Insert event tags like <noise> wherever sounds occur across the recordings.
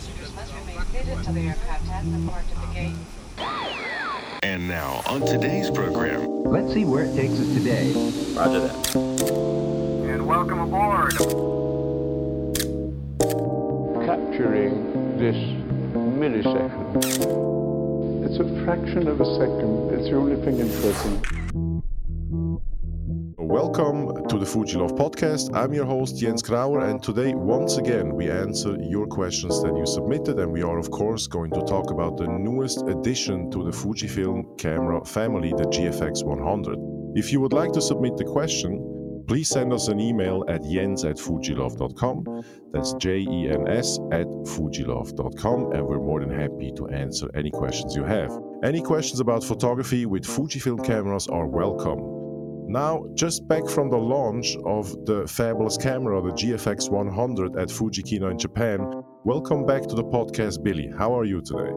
passengers must remain seated until the aircraft has departed the gate. And now, on today's program, Let's see where it takes us today. Roger that. And welcome aboard. capturing this millisecond. It's a fraction of a second. It's the only thing interesting. Welcome to the Fuji Love podcast. I'm your host Jens Grauer, and today, once again, we answer your questions that you submitted. And we are, of course, going to talk about the newest addition to the Fujifilm camera family, the GFX 100. If you would like to submit the question, please send us an email at jens at fujilove.com. That's J E N S at fujilove.com, and we're more than happy to answer any questions you have. Any questions about photography with Fujifilm cameras are welcome. Now, just back from the launch of the fabulous camera, the GFX 100 at Fujikina in Japan, welcome back to the podcast, Billy. How are you today?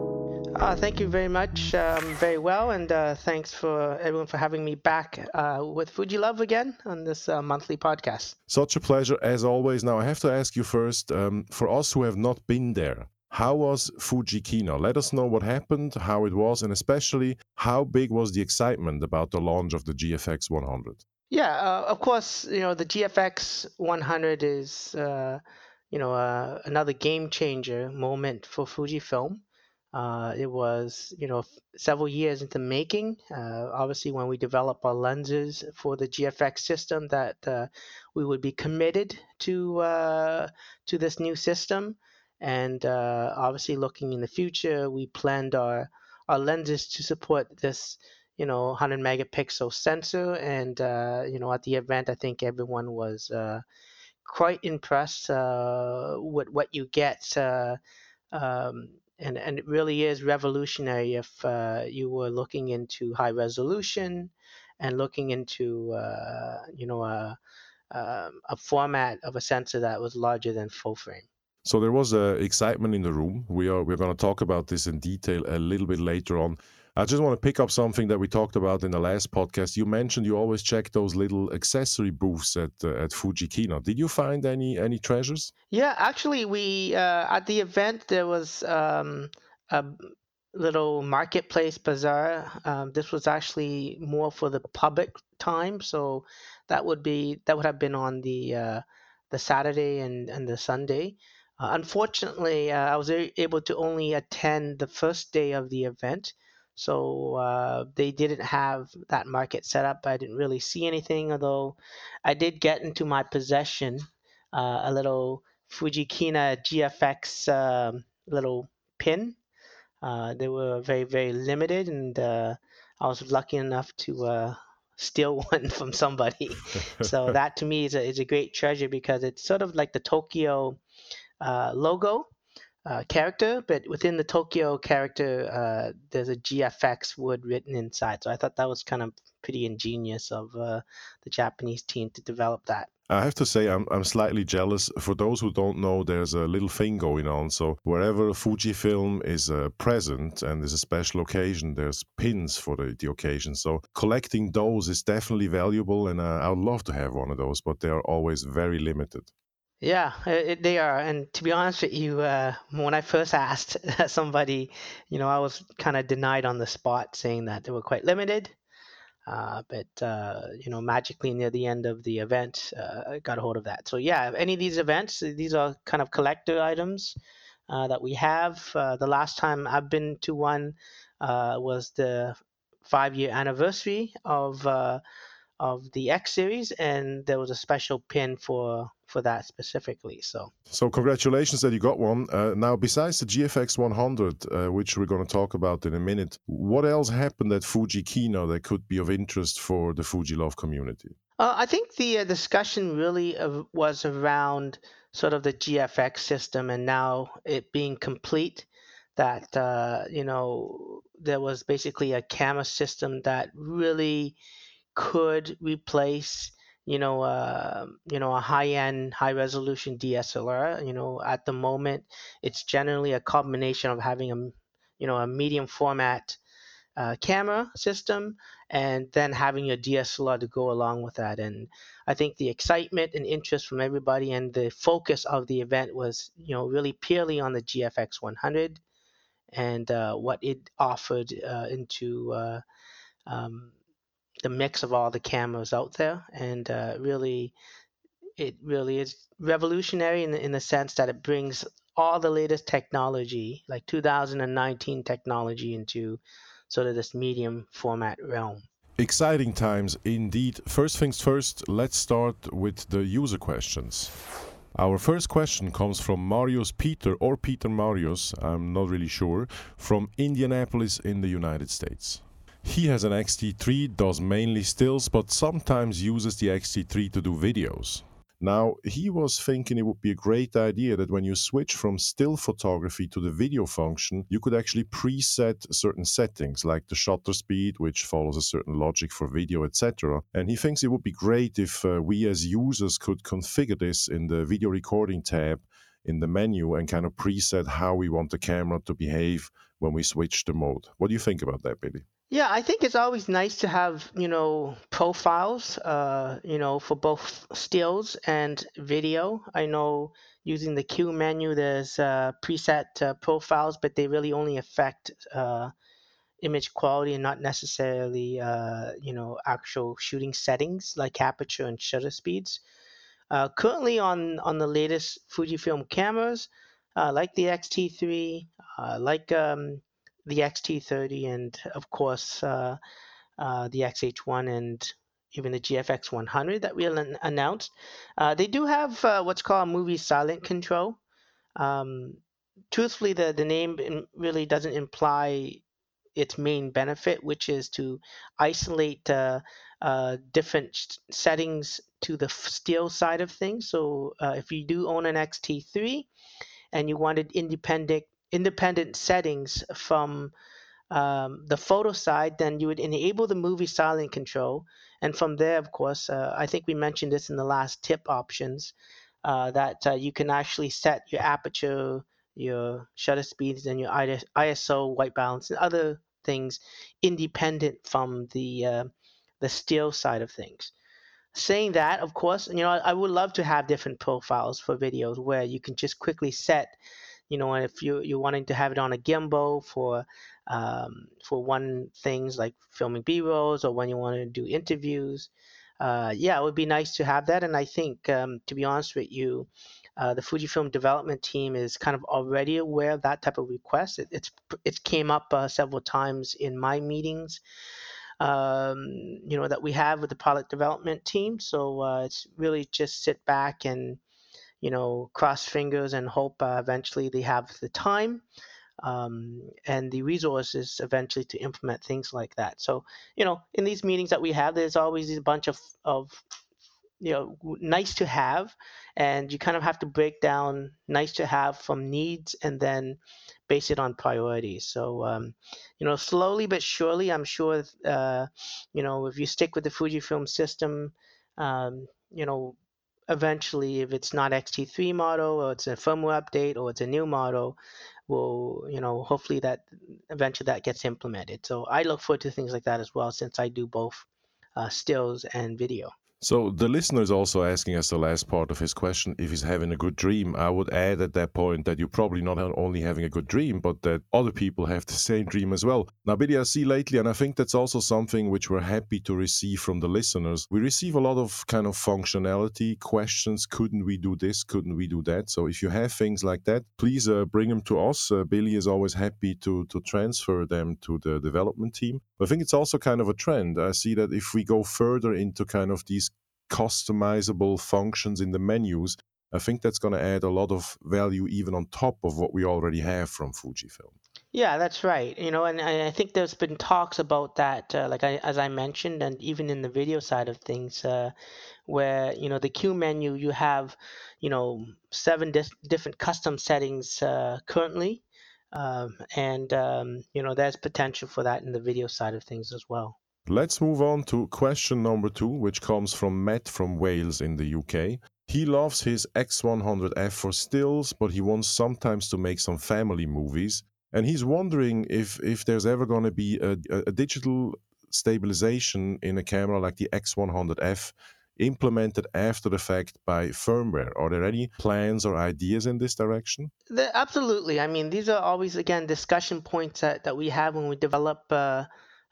Uh, thank you very much. Um, very well, and uh, thanks for everyone for having me back uh, with Fuji Love again on this uh, monthly podcast. Such a pleasure as always. Now, I have to ask you first um, for us who have not been there, how was Fujikina? Let us know what happened, how it was, and especially how big was the excitement about the launch of the GFX 100? Yeah, uh, of course, you know the GFX 100 is uh, you know uh, another game changer moment for Fujifilm. Uh, it was, you know, several years into making. Uh, obviously, when we developed our lenses for the GFX system, that uh, we would be committed to uh, to this new system, and uh, obviously, looking in the future, we planned our our lenses to support this, you know, 100 megapixel sensor. And uh, you know, at the event, I think everyone was uh, quite impressed uh, with what you get. Uh, um, and, and it really is revolutionary if you were looking into high resolution and looking into uh, you know a, um, a format of a sensor that was larger than full frame. So there was uh, excitement in the room. We are we're going to talk about this in detail a little bit later on. I just want to pick up something that we talked about in the last podcast. You mentioned you always check those little accessory booths at uh, at Fujikina. Did you find any any treasures? Yeah, actually, we uh, at the event there was um, a little marketplace bazaar. Um, this was actually more for the public time, so that would be that would have been on the uh, the Saturday and, and the Sunday. Uh, unfortunately, uh, I was able to only attend the first day of the event, so uh, they didn't have that market set up. I didn't really see anything, although I did get into my possession uh, a little Fujikina GFX um, little pin. Uh, they were very, very limited, and uh, I was lucky enough to steal <laughs> one from somebody. so that to me is a, is a great treasure because it's sort of like the Tokyo logo uh, character, but within the Tokyo character, uh, there's a GFX word written inside. So I thought that was kind of pretty ingenious of uh, the Japanese team to develop that. I have to say I'm I'm slightly jealous. For those who don't know, there's a little thing going on. So wherever Fujifilm is uh, present and there's a special occasion, there's pins for the, the occasion. So collecting those is definitely valuable, and uh, I would love to have one of those, but they are always very limited. Yeah, it, they are. And to be honest with you, uh, when I first asked <laughs> somebody, you know, I was kind of denied on the spot, saying that they were quite limited. Uh, but uh, you know, magically near the end of the event, uh, I got a hold of that. So yeah, any of these events, these are kind of collector items uh, that we have. Uh, the last time I've been to one was the five-year anniversary of of the X series, and there was a special pin for for that specifically. So So congratulations that you got one. Uh, now, besides the GFX 100, uh, which we're going to talk about in a minute, what else happened at Fujikina that could be of interest for the Fuji Love community? uh, I think the uh, discussion really uh, was around sort of the GFX system, and now it being complete. That uh, you know there was basically a camera system that really could replace you know, uh, you know, a high-end, high-resolution DSLR. You know, at the moment, it's generally a combination of having a, you know, a medium format uh, camera system, and then having your DSLR to go along with that. And I think the excitement and interest from everybody and the focus of the event was, you know, really purely on the GFX 100 and uh, what it offered uh, into uh, um, the mix of all the cameras out there. And uh, really, it really is revolutionary in the, in the sense that it brings all the latest technology, like 2019 technology, into sort of this medium format realm. Exciting times indeed. First things first, let's start with the user questions. Our first question comes from Marius Peter or Peter Marius, I'm not really sure, from Indianapolis in the United States. He has an XT3, does mainly stills, but sometimes uses the XT3 to do videos. Now, he was thinking it would be a great idea that when you switch from still photography to the video function, you could actually preset certain settings like the shutter speed, which follows a certain logic for video, etc. And he thinks it would be great if uh, we as users could configure this in the video recording tab in the menu and kind of preset how we want the camera to behave when we switch the mode. What do you think about that, Billy? Yeah, I think it's always nice to have, you know, profiles, uh, you know, for both stills and video. I know using the Q menu, there's uh, preset uh, profiles, but they really only affect uh, image quality and not necessarily, uh, you know, actual shooting settings like aperture and shutter speeds. Uh, currently on, on the latest Fujifilm cameras, like the X-T3, like um, the XT30 and of course uh, uh, the XH1 and even the GFX 100 that we announced. Uh, they do have uh, what's called movie silent control. Um, truthfully, the, the name really doesn't imply its main benefit, which is to isolate uh, uh, different settings to the still side of things. So if you do own an XT3 and you wanted independent independent settings from um, the photo side, then you would enable the movie silent control. And from there, of course, uh, I think we mentioned this in the last tip options uh, that uh, you can actually set your aperture, your shutter speeds, and your ISO, white balance, and other things independent from the uh, the still side of things. Saying that, of course, you know, I would love to have different profiles for videos where you can just quickly set you know, if you you're wanting to have it on a gimbal for um, for one things like filming B-rolls or when you want to do interviews, uh, yeah, it would be nice to have that. And I think, um, to be honest with you, uh, the Fujifilm development team is kind of already aware of that type of request. It, it's it came up uh, several times in my meetings. Um, you know that we have with the product development team. So uh, it's really just sit back and you know, cross fingers and hope uh, eventually they have the time um, and the resources eventually to implement things like that. So, you know, in these meetings that we have, there's always a bunch of, of you know, nice to have, and you kind of have to break down nice to have from needs and then base it on priorities. So, um, you know, slowly but surely, I'm sure, uh, you know, if you stick with the Fujifilm system, um, you know, eventually, if it's not XT3 model or it's a firmware update or it's a new model, will you know hopefully that eventually that gets implemented. So I look forward to things like that as well, since I do both uh, stills and video. So the listener is also asking us the last part of his question if he's having a good dream. I would add at that point that you're probably not only having a good dream, but that other people have the same dream as well. Now, Billy, I see lately, and I think that's also something which we're happy to receive from the listeners. We receive a lot of kind of functionality questions. Couldn't we do this? Couldn't we do that? So if you have things like that, please uh, bring them to us. Uh, Billy is always happy to to transfer them to the development team. I think it's also kind of a trend. I see that if we go further into kind of these customizable functions in the menus, I think that's going to add a lot of value even on top of what we already have from Fujifilm. Yeah, that's right. You know, and I think there's been talks about that, uh, like I, as I mentioned, and even in the video side of things, uh, where you know the Q menu, you have, you know, seven di- different custom settings uh, currently, um, and um, you know there's potential for that in the video side of things as well. Let's move on to question number two, which comes from Matt from Wales in the UK. He loves his X100F for stills, but he wants sometimes to make some family movies. and he's wondering if if there's ever going to be a, a, digital stabilization in a camera like the X100F implemented after the fact by firmware. Are there any plans or ideas in this direction? The, absolutely. I mean, these are always again discussion points that, that we have when we develop. Uh,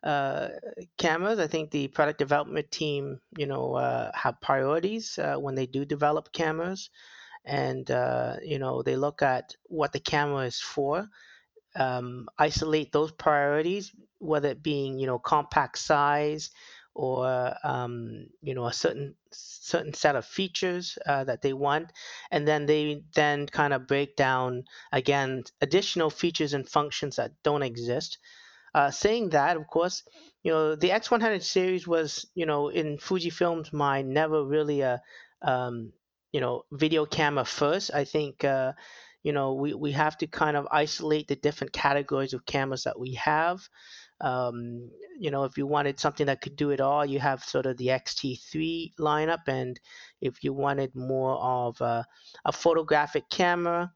uh, cameras. I think the product development team, you know, uh, have priorities uh, when they do develop cameras, and uh, you know they look at what the camera is for, um, isolate those priorities, whether it being you know compact size or um, you know a certain certain set of features uh, that they want, and then they then kind of break down again additional features and functions that don't exist uh, saying that, of course, you know, the X100 series was, you know, in Fujifilm's mind, never really a, um, you know, video camera first. I think, uh, you know, we, we have to kind of isolate the different categories of cameras that we have. Um, you know, if you wanted something that could do it all, you have sort of the XT3 lineup. And if you wanted more of a, a photographic camera,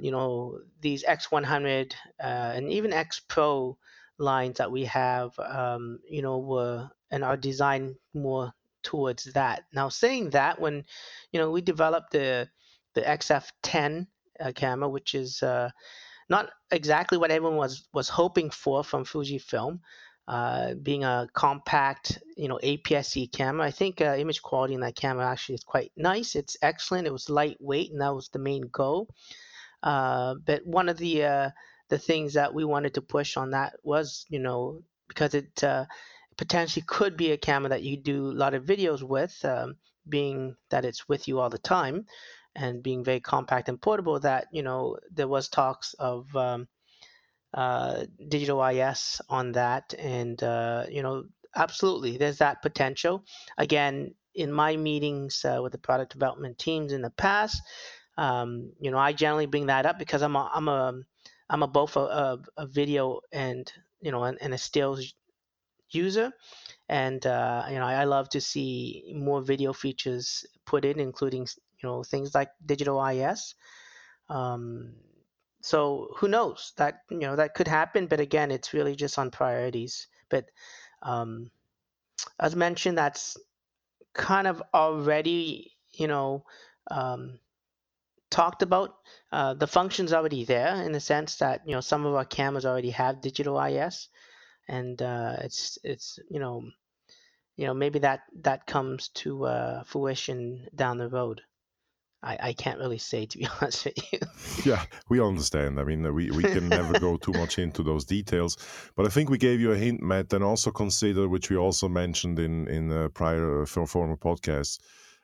you know, these X100 uh, and even X Pro lines that we have, um, you know, were and are designed more towards that. Now, saying that, when you know we developed the the XF10 uh, camera, which is uh, not exactly what everyone was was hoping for from Fujifilm, uh, being a compact, you know, APS-C camera. I think uh, image quality in that camera actually is quite nice. It's excellent. It was lightweight, and that was the main goal. Uh, but one of the uh, the things that we wanted to push on that was, you know, because it uh, potentially could be a camera that you do a lot of videos with, um, being that it's with you all the time, and being very compact and portable. That you know there was talks of um, uh, digital IS on that, and uh, you know absolutely there's that potential. Again, in my meetings uh, with the product development teams in the past, um, you know, I generally bring that up because I'm a I'm a I'm a both a, a, a video and you know and, and, a stills user, and uh, you know I, I, love to see more video features put in, including you know things like digital IS. Um, so who knows that you know that could happen, but again, it's really just on priorities. But um, as mentioned, that's kind of already you know um, talked about. Uh, the function's already there in the sense that you know some of our cameras already have digital IS, and uh, it's it's you know you know maybe that that comes to uh, fruition down the road. I, I can't really say to be <laughs> honest with you. yeah, we understand. I mean, we, we can never go too much into those details, but I think we gave you a hint, Matt, and also consider, which we also mentioned in in uh, prior uh, former podcasts,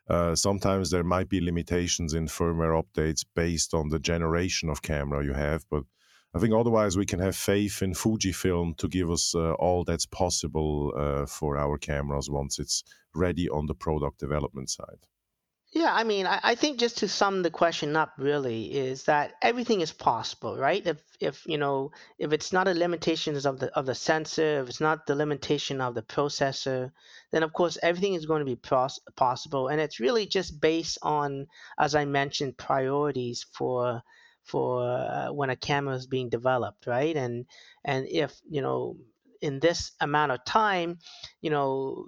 uh, sometimes there might be limitations in firmware updates based on the generation of camera you have, but I think otherwise we can have faith in Fujifilm to give us uh, all that's possible uh, for our cameras once it's ready on the product development side. Yeah, I mean, I, I think just to sum the question up, really, is that everything is possible, right? If if you know, if it's not a limitations of the of the sensor, if it's not the limitation of the processor, then of course everything is going to be pros- possible, and it's really just based on, as I mentioned, priorities for for uh, when a camera is being developed, right? And and if you know, in this amount of time, you know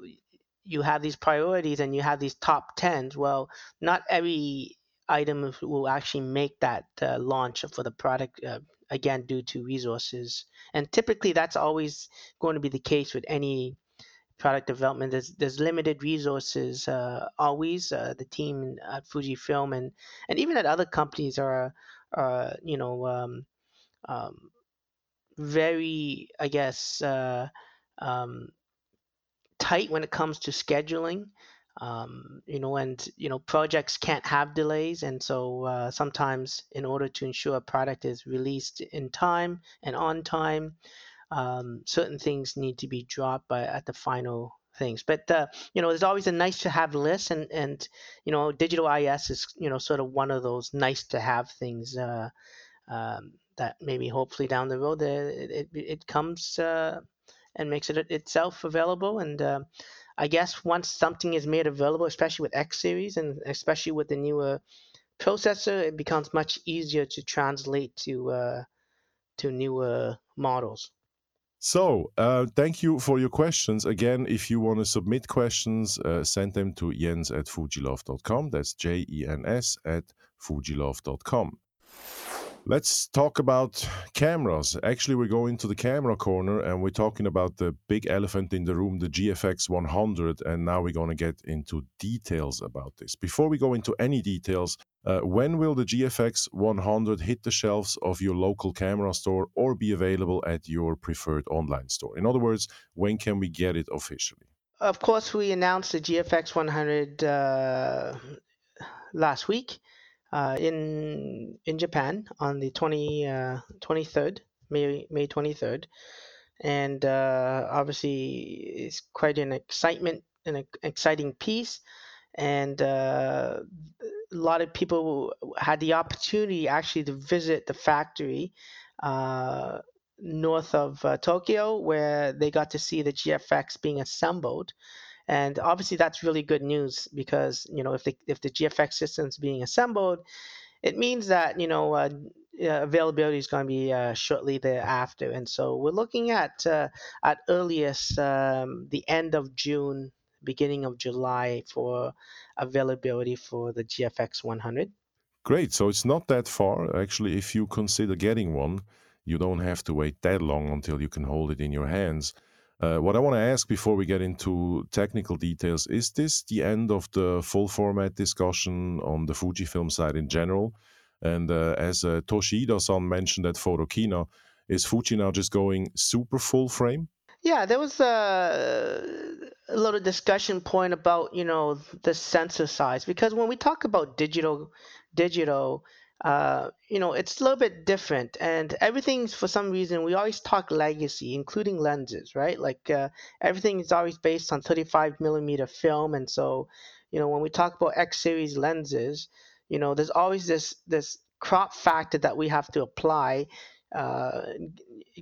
you have these priorities and you have these top tens. Well, not every item will actually make that uh, launch for the product uh, again due to resources. And typically, that's always going to be the case with any product development. There's there's limited resources uh, always. Uh, the team at Fujifilm and and even at other companies are are you know um, um, very I guess. Uh, um, tight when it comes to scheduling. Um, you know, and you know, projects can't have delays, and so uh, sometimes, in order to ensure a product is released in time and on time, um, certain things need to be dropped by at the final things. But uh, you know, there's always a nice to have list, and and you know, digital IS is you know sort of one of those nice to have things uh, um, that maybe hopefully down the road uh, it it, it comes uh, and makes it itself available. And uh, I guess once something is made available, especially with X series and especially with the newer processor, it becomes much easier to translate to uh, to newer models. So, uh, thank you for your questions. Again, if you want to submit questions, uh, send them to jens at fujilove.com. That's J E N S at fujilove.com. Let's talk about cameras. Actually, we're going to the camera corner and we're talking about the big elephant in the room, the GFX 100. And now we're going to get into details about this. Before we go into any details, uh, when will the GFX 100 hit the shelves of your local camera store or be available at your preferred online store? In other words, when can we get it officially? Of course, we announced the GFX 100 uh, last week uh, in in Japan on the 20, uh, 23rd, May, May 23rd. And uh, obviously, it's quite an excitement, an exciting piece. And uh, a lot of people had the opportunity actually to visit the factory uh, north of uh, Tokyo, where they got to see the GFX being assembled. And obviously, that's really good news because you know if the if the GFX system is being assembled, it means that you know uh, availability is going to be uh, shortly thereafter. And so we're looking at uh, at earliest um, the end of June, beginning of July for availability for the GFX 100. Great. So it's not that far. Actually, if you consider getting one, you don't have to wait that long until you can hold it in your hands. Uh, what I want to ask before we get into technical details is this the end of the full format discussion on the Fujifilm side in general? And uh, as uh, Toshi Iida san mentioned at Photokina, is Fuji now just going super full frame? Yeah, there was a, a little discussion point about you know the sensor size because when we talk about digital, digital, uh, you know, it's a little bit different. And everything's for some reason we always talk legacy, including lenses, right? Like uh, everything is always based on 35 millimeter film, and so you know when we talk about X series lenses, you know, there's always this this crop factor that we have to apply. Uh,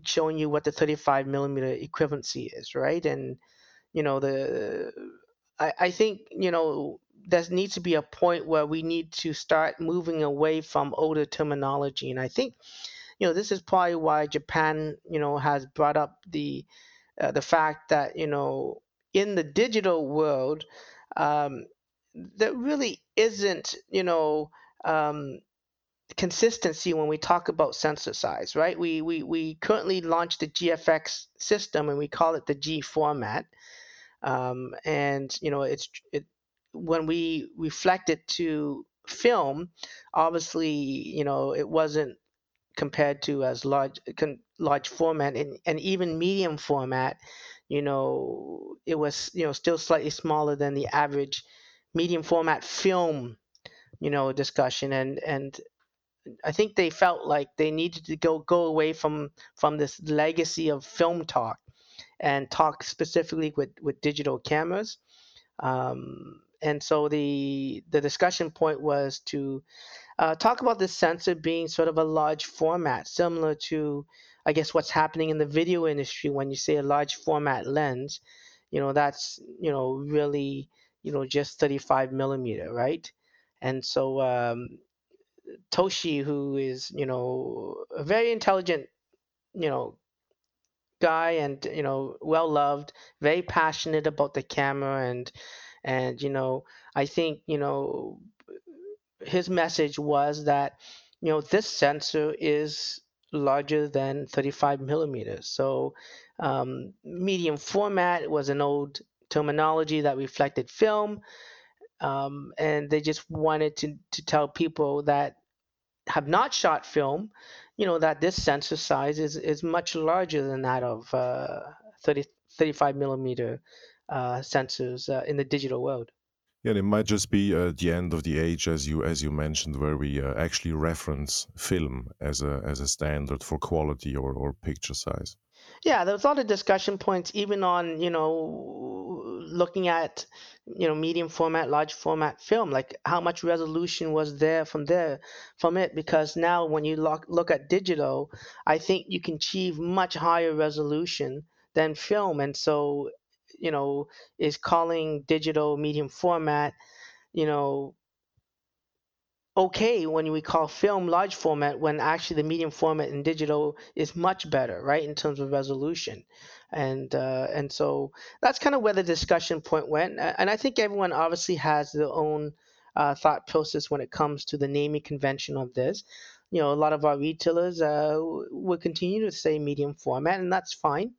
showing you what the 35 millimeter equivalency is, right? And you know the I, I think you know there needs to be a point where we need to start moving away from older terminology. And I think, you know, this is probably why Japan, you know, has brought up the uh, the fact that you know in the digital world, um, there really isn't, you know. Um, consistency when we talk about sensor size, right? We, we, we currently launched the GFX system and we call it the G format. Um, and you know it's it, when we reflect it to film, obviously, you know, it wasn't compared to as large large format and, and even medium format, you know, it was, you know, still slightly smaller than the average medium format film, you know, discussion. And, and I think they felt like they needed to go, go away from, from this legacy of film talk and talk specifically with, with digital cameras. Um, and so the the discussion point was to uh, talk about the sensor being sort of a large format, similar to I guess what's happening in the video industry when you say a large format lens. You know, that's you know really you know just 35 millimeter, right? And so um, Toshi, who is you know a very intelligent, you know guy and you know well loved very passionate about the camera and and, you know, I think, you know, his message was that, you know, this sensor is larger than 35 millimeters. So, um, medium format was an old terminology that reflected film. Um, and they just wanted to, to tell people that have not shot film, you know, that this sensor size is, is much larger than that of uh, 30, 35 millimeter sensors uh, in the digital world. Yeah, it might just be uh, the end of the age, as you as you mentioned, where we uh, actually reference film as a as a standard for quality or, or picture size. Yeah, there was a lot of discussion points, even on you know looking at you know medium format, large format film, like how much resolution was there from there from it. Because now when you look look at digital, I think you can achieve much higher resolution than film, and so you know, is calling digital medium format, you know, okay when we call film large format when actually the medium format in digital is much better right in terms of resolution. And uh, and so that's kind of where the discussion point went and i think everyone obviously has their own uh, thought process when it comes to the naming convention of this. You know a lot of our retailers uh, will continue to say medium format and that's fine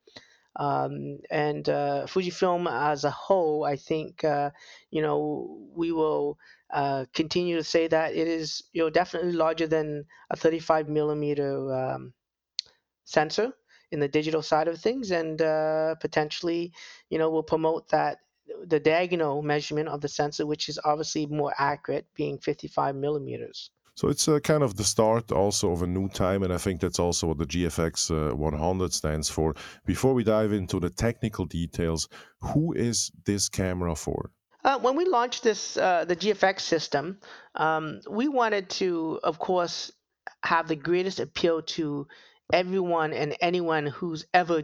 um, and uh, Fujifilm as a whole, I think, uh, you know, we will uh, continue to say that it is, you know, definitely larger than a 35 millimeter um, sensor in the digital side of things, and uh, potentially, you know, will promote that the diagonal measurement of the sensor, which is obviously more accurate, being 55 millimeters. So it's uh, kind of the start also of a new time, and I think that's also what the GFX uh, 100 stands for. Before we dive into the technical details, who is this camera for? Uh, when we launched this, uh, the GFX system, um, we wanted to, of course, have the greatest appeal to everyone and anyone who's ever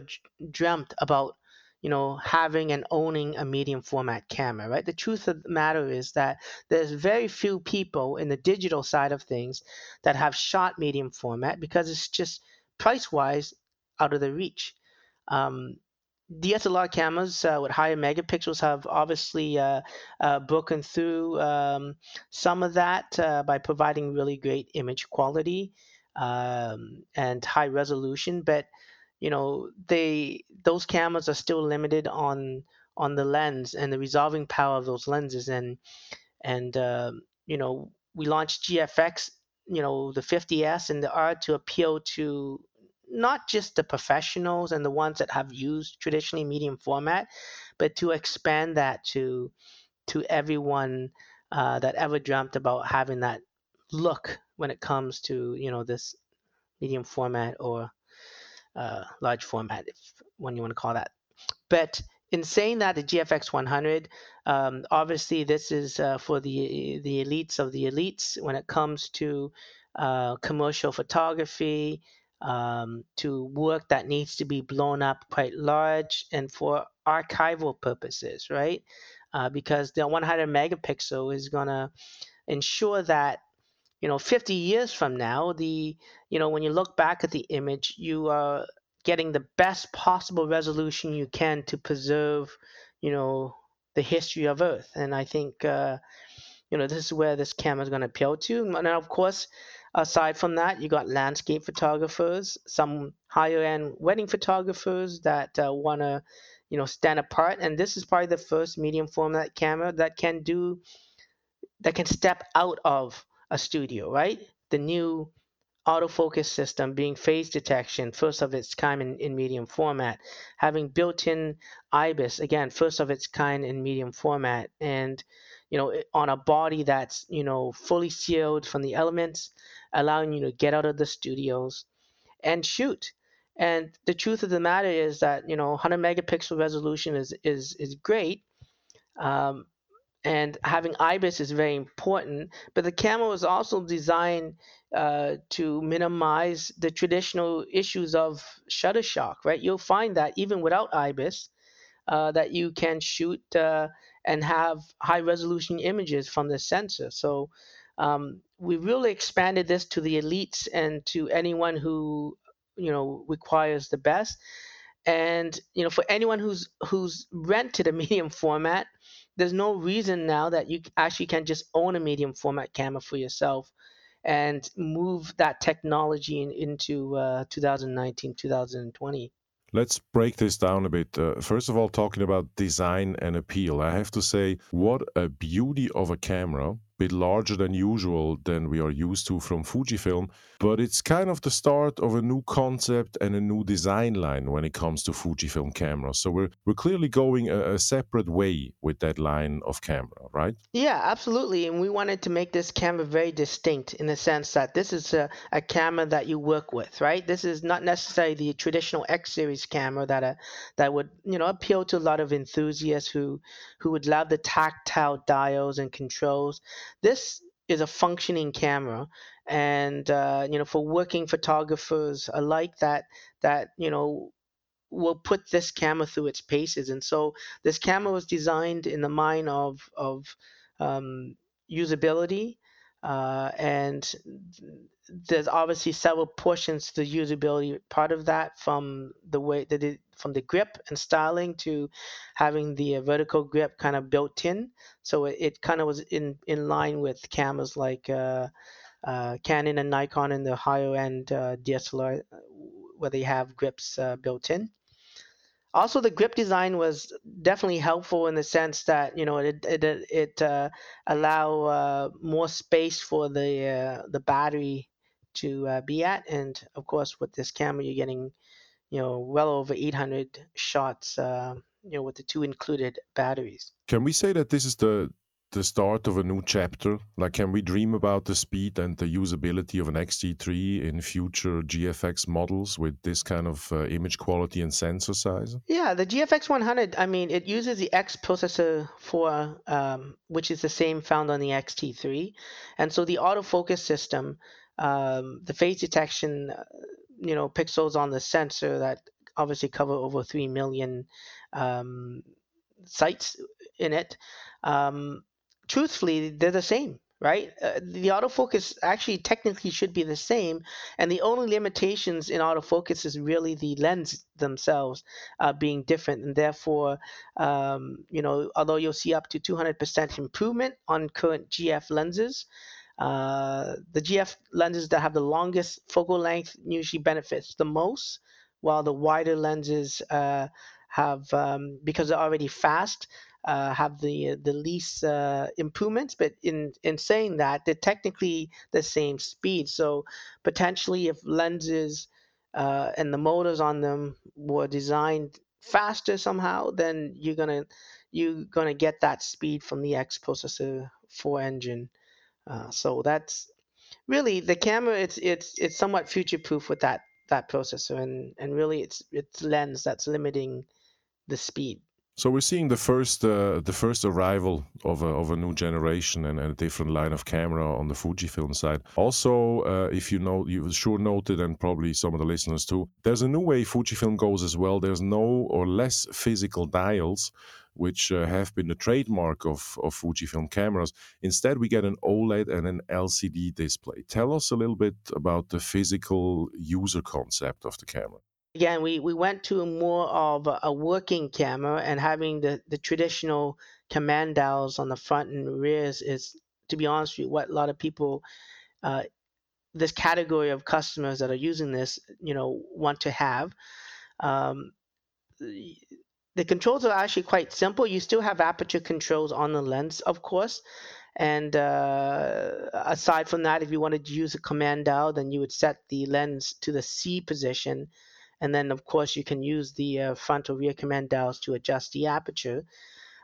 dreamt about you know, having and owning a medium format camera, right? The truth of the matter is that there's very few people in the digital side of things that have shot medium format because it's just price wise out of the reach. Um, DSLR cameras uh, with higher megapixels have obviously uh, uh, broken through um, some of that uh, by providing really great image quality um, and high resolution, but you know they those cameras are still limited on on the lens and the resolving power of those lenses. And and uh, you know we launched GFX you know the 50s and the R to appeal to not just the professionals and the ones that have used traditionally medium format but to expand that to to everyone uh, that ever dreamt about having that look when it comes to you know this medium format or uh, large format, if one you want to call that. But in saying that, the GFX 100, um, obviously this is uh, for the the elites of the elites when it comes to uh, commercial photography, um, to work that needs to be blown up quite large, and for archival purposes, right? Uh, because the 100 megapixel is gonna ensure that you know 50 years from now the you know when you look back at the image you are getting the best possible resolution you can to preserve you know the history of earth. And i think uh, you know this is where this camera is going to appeal to. And of course aside from that you got landscape photographers some higher end wedding photographers that uh, want to you know stand apart. And this is probably the first medium format camera that can do that can step out of a studio, right? The new autofocus system being phase detection, first of its kind in, in medium format, having built-in IBIS, again, first of its kind in medium format, and you know, on a body that's you know fully sealed from the elements, allowing you to get out of the studios and shoot. And the truth of the matter is that you know 100 megapixel resolution is is is great, um, and having IBIS is very important. But the camera was also designed uh, to minimize the traditional issues of shutter shock. Right, you'll find that even without IBIS, uh, that you can shoot uh, and have high resolution images from the sensor. So um, we really expanded this to the elites and to anyone who you know requires the best. And you know, for anyone who's who's rented a <laughs> medium format there's no reason now that you actually can just own a medium format camera for yourself and move that technology in, into uh, 2019 2020 Let's break this down a bit. Uh, first of all, talking about design and appeal, I have to say, what a beauty of a camera bit larger than usual than we are used to from Fujifilm, but it's kind of the start of a new concept and a new design line when it comes to Fujifilm cameras. So we're we're clearly going a, a separate way with that line of camera, right? Yeah, absolutely. And we wanted to make this camera very distinct in the sense that this is a, a camera that you work with, right? This is not necessarily the traditional X series camera that uh, that would you know appeal to a lot of enthusiasts who who would love the tactile dials and controls this is a functioning camera and uh, you know for working photographers alike that that you know will put this camera through its paces. And so this camera was designed in the mind of of um, usability uh, and there's obviously several portions to the usability part of that from the way that it from the grip and styling to having the uh, vertical grip kind of built in. So it, it kind of was in in line with cameras like uh, uh, Canon and Nikon in the higher end uh, DSLR uh, where they have grips uh, built in. Also the grip design was definitely helpful in the sense that you know it it it uh, allow uh, more space for the uh, the battery to uh, be at and of course with this camera you're getting you know well over 800 shots uh, you know with the two included batteries can we say that this is the the start of a new chapter? Like, can we dream about the speed and the usability of an X-T3 in future GFX models with this kind of uh, image quality and sensor size? Yeah, the GFX 100, I mean, it uses the X processor 4, um, which is the same found on the X-T3. And so the autofocus system, um, the phase detection, uh, you know, pixels on the sensor that obviously cover over 3 million um, sites in it. Um, truthfully, they're the same, right? Uh, the autofocus actually technically should be the same, and the only limitations in autofocus is really the lens themselves uh, being different, and therefore, um, you know, although you'll see up to 200% improvement on current GF lenses. Uh, the GF lenses that have the longest focal length usually benefits the most, while the wider lenses uh, have, um, because they're already fast, uh, have the the least uh, improvements. But in in saying that, they're technically the same speed. So potentially, if lenses uh, and the motors on them were designed faster somehow, then you're gonna you're gonna get that speed from the X processor 4 engine. Uh, so that's really the camera. It's it's it's somewhat future proof with that that processor, and and really it's it's lens that's limiting the speed. So we're seeing the first uh, the first arrival of a, of a new generation and, a different line of camera on the Fujifilm side. Also, uh, if you know, you sure noted, and probably some of the listeners too, there's a new way Fujifilm goes as well. There's no or less physical dials, which uh, have been the trademark of, of Fujifilm cameras. Instead, we get an OLED and an LCD display. Tell us a little bit about the physical user concept of the camera again, we, we went to more of a, working camera and having the, the traditional command dials on the front and rears is, to be honest with you, what a lot of people, uh, this category of customers that are using this, you know, want to have. Um, the controls are actually quite simple. You still have aperture controls on the lens, of course. And uh, aside from that, if you wanted to use a command dial, then you would set the lens to the C position and then, of course, you can use the uh, front or rear command dials to adjust the aperture.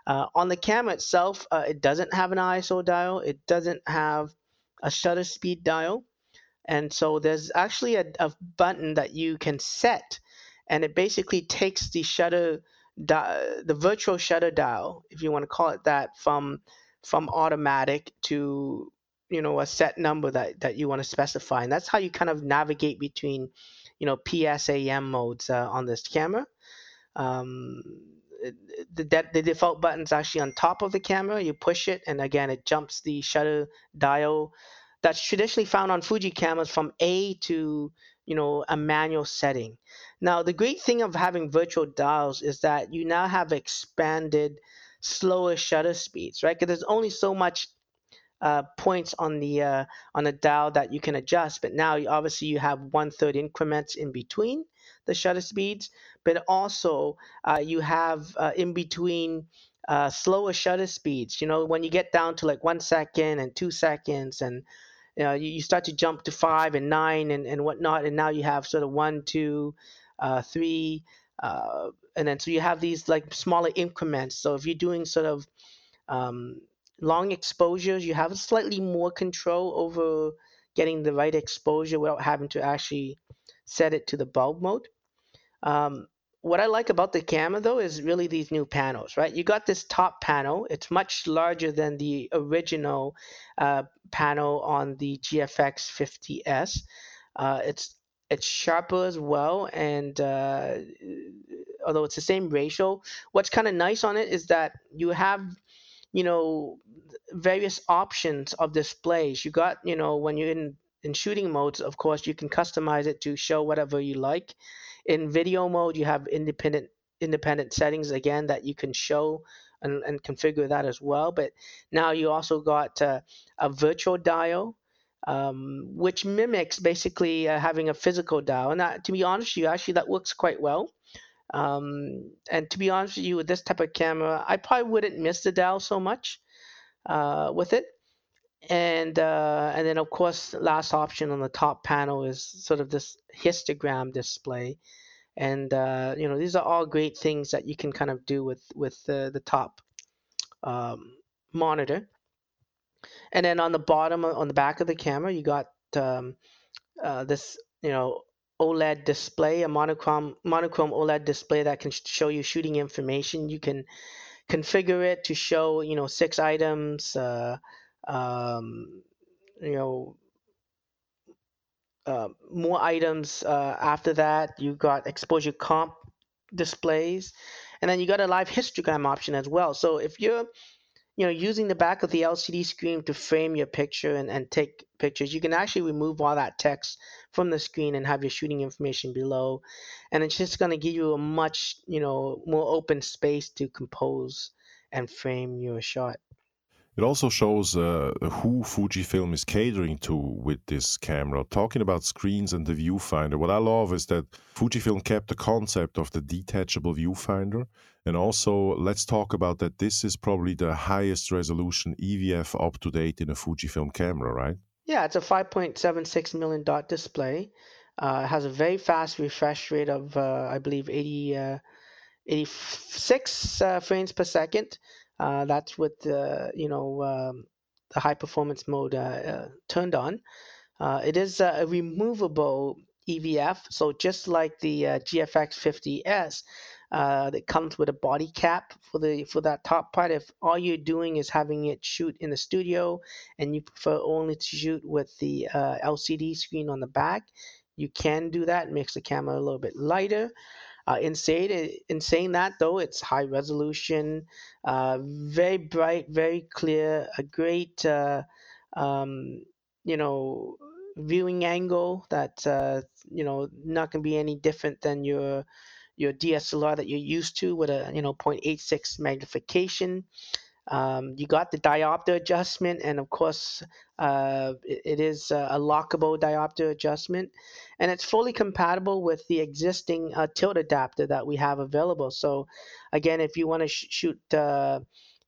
Uh, on the camera itself, uh, it doesn't have an ISO dial. It doesn't have a shutter speed dial. And so there's actually a, a button that you can set, and it basically takes the shutter, di- the virtual shutter dial, if you want to call it that, from from automatic to you know a set number that that you want to specify, and that's how you kind of navigate between you know PSAM modes uh, on this camera. Um, the, the default button is actually on top of the camera. You push it, and again, it jumps the shutter dial that's traditionally found on Fuji cameras from A to you know a manual setting. Now, the great thing of having virtual dials is that you now have expanded slower shutter speeds, right? Because there's only so much uh, points on the uh, on a dial that you can adjust. But now, obviously, you have one third increments in between the shutter speeds, but also uh, you have uh, in between uh, slower shutter speeds. You know, when you get down to like one second and two seconds, and know, you, you start to jump to five and nine and, and whatnot, and now you have sort of one, two, uh, three, and then so you have these like smaller increments. So if you're doing sort of um, long exposures, you have slightly more control over getting the right exposure without having to actually set it to the bulb mode. Um, what I like about the camera though is really these new panels, right? You got this top panel. It's much larger than the original uh, panel on the GFX 50S. Uh, it's it's sharper as well, and uh, although it's the same ratio, what's kind of nice on it is that you have you know, various options of displays. You got, you know, when you're in in shooting modes, of course, you can customize it to show whatever you like. In video mode, you have independent independent settings again that you can show and, and configure that as well. But now you also got uh, a virtual dial, um, which mimics basically uh, having a physical dial. And that, to be honest with you, actually that works quite well. Um, and to be honest with you, with this type of camera, I probably wouldn't miss the dial so much uh, with it. And uh, and then of course, last option on the top panel is sort of this histogram display, and uh, you know these are all great things that you can kind of do with with the, the top um, monitor. And then on the bottom, on the back of the camera, you got um, uh, this you know OLED display, a monochrome monochrome OLED display that can show you shooting information. You can configure it to show you know six items, uh, um, you know uh, more items uh, after that. You got exposure comp displays, and then you got a live histogram option as well. So if you're you know using the back of the LCD screen to frame your picture and, and take pictures, you can actually remove all that text from the screen and have your shooting information below, and it's just going to give you a much you know more open space to compose and frame your shot. It also shows uh, who Fujifilm is catering to with this camera. Talking about screens and the viewfinder, what I love is that Fujifilm kept the concept of the detachable viewfinder. And also, let's talk about that. This is probably the highest resolution EVF up to date in a Fujifilm camera, right? Yeah, it's a 5.76 million dot display. Uh, it has a very fast refresh rate of, uh, I believe, 80, uh, 86 uh, frames per second. Uh, that's with the you know um, the high performance mode uh, uh, turned on. It is a removable EVF, so just like the GFX 50S, uh, that comes with a body cap for the for that top part. If all you're doing is having it shoot in the studio and you prefer only to shoot with the uh, LCD screen on the back, you can do that. It makes the camera a little bit lighter. Uh, in, in saying that, though, it's high resolution, uh, very bright, very clear, a great, uh, um, you know, viewing angle that, uh, you know, not going to be any different than your your DSLR that you're used to with a, you know, 0.86 magnification. Um, you got the diopter adjustment, and of course, uh, it, is a lockable diopter adjustment, and it's fully compatible with the existing uh, tilt adapter that we have available. So, again, if you want to sh- shoot, uh,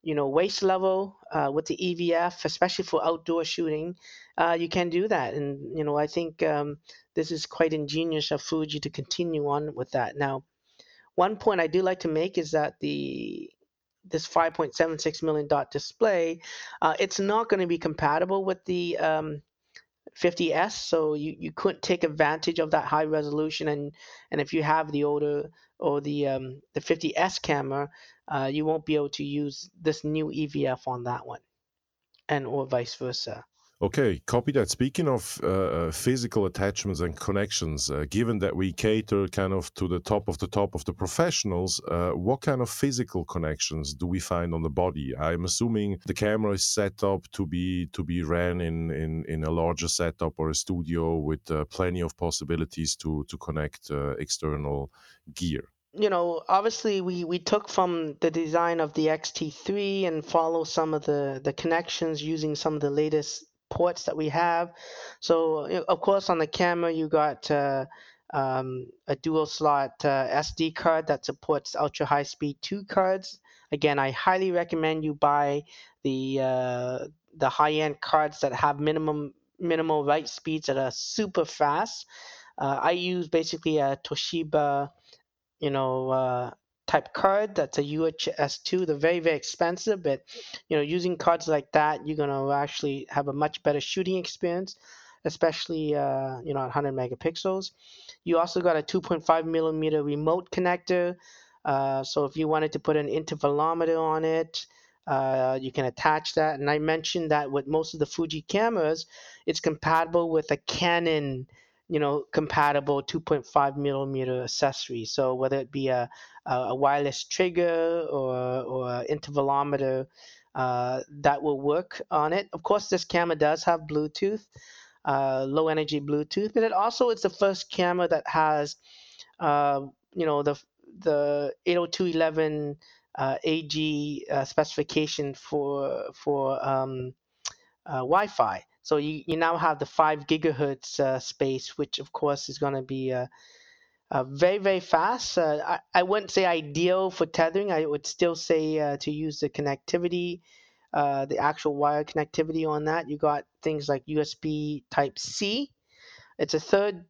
you know, waist level uh, with the EVF, especially for outdoor shooting, uh, you can do that. And you know, I think um, this is quite ingenious of Fuji to continue on with that. Now, one point I do like to make is that the this 5.76 million dot display, uh, it's not going to be compatible with the um, 50s. So you, you couldn't take advantage of that high resolution, and and if you have the older or the um, the 50s camera, uh, you won't be able to use this new EVF on that one, and or vice versa. Okay, copy that. Speaking of uh, uh, physical attachments and connections, uh, given that we cater kind of to the top of the top of the professionals, uh, what kind of physical connections do we find on the body? I'm assuming the camera is set up to be to be ran in in, in a larger setup or a studio with uh, plenty of possibilities to to connect uh, external gear you know, obviously we, we took from the design of the XT3 and follow some of the, the connections using some of the latest ports that we have. So of course on the camera you got uh, um, a dual slot uh, SD card that supports ultra high speed 2 cards. Again, I highly recommend you buy the uh, the high end cards that have minimum minimal write speeds that are super fast. Uh, I use basically a Toshiba, you know, uh, type card that's a UHS2. They're very, very expensive, but you know, using cards like that, you're gonna actually have a much better shooting experience, especially uh, you know, at 100 megapixels. You also got a 2.5 millimeter remote connector. Uh, so if you wanted to put an intervalometer on it, uh, you can attach that. And I mentioned that with most of the Fuji cameras, it's compatible with a Canon you know, compatible 2.5 millimeter accessory. So whether it be a, a wireless trigger or, or intervalometer, uh, that will work on it. Of course, this camera does have Bluetooth, uh, low energy Bluetooth, but it also is the first camera that has, uh, you know, the the 802.11 uh, AG uh, specification for for um, uh, Wi-Fi. So you, you now have the five gigahertz uh, space, which of course is going to be uh, uh, very very fast. Uh, I, I wouldn't say ideal for tethering. I would still say uh, to use the connectivity, uh, the actual wire connectivity on that. You got things like USB Type C. It's a third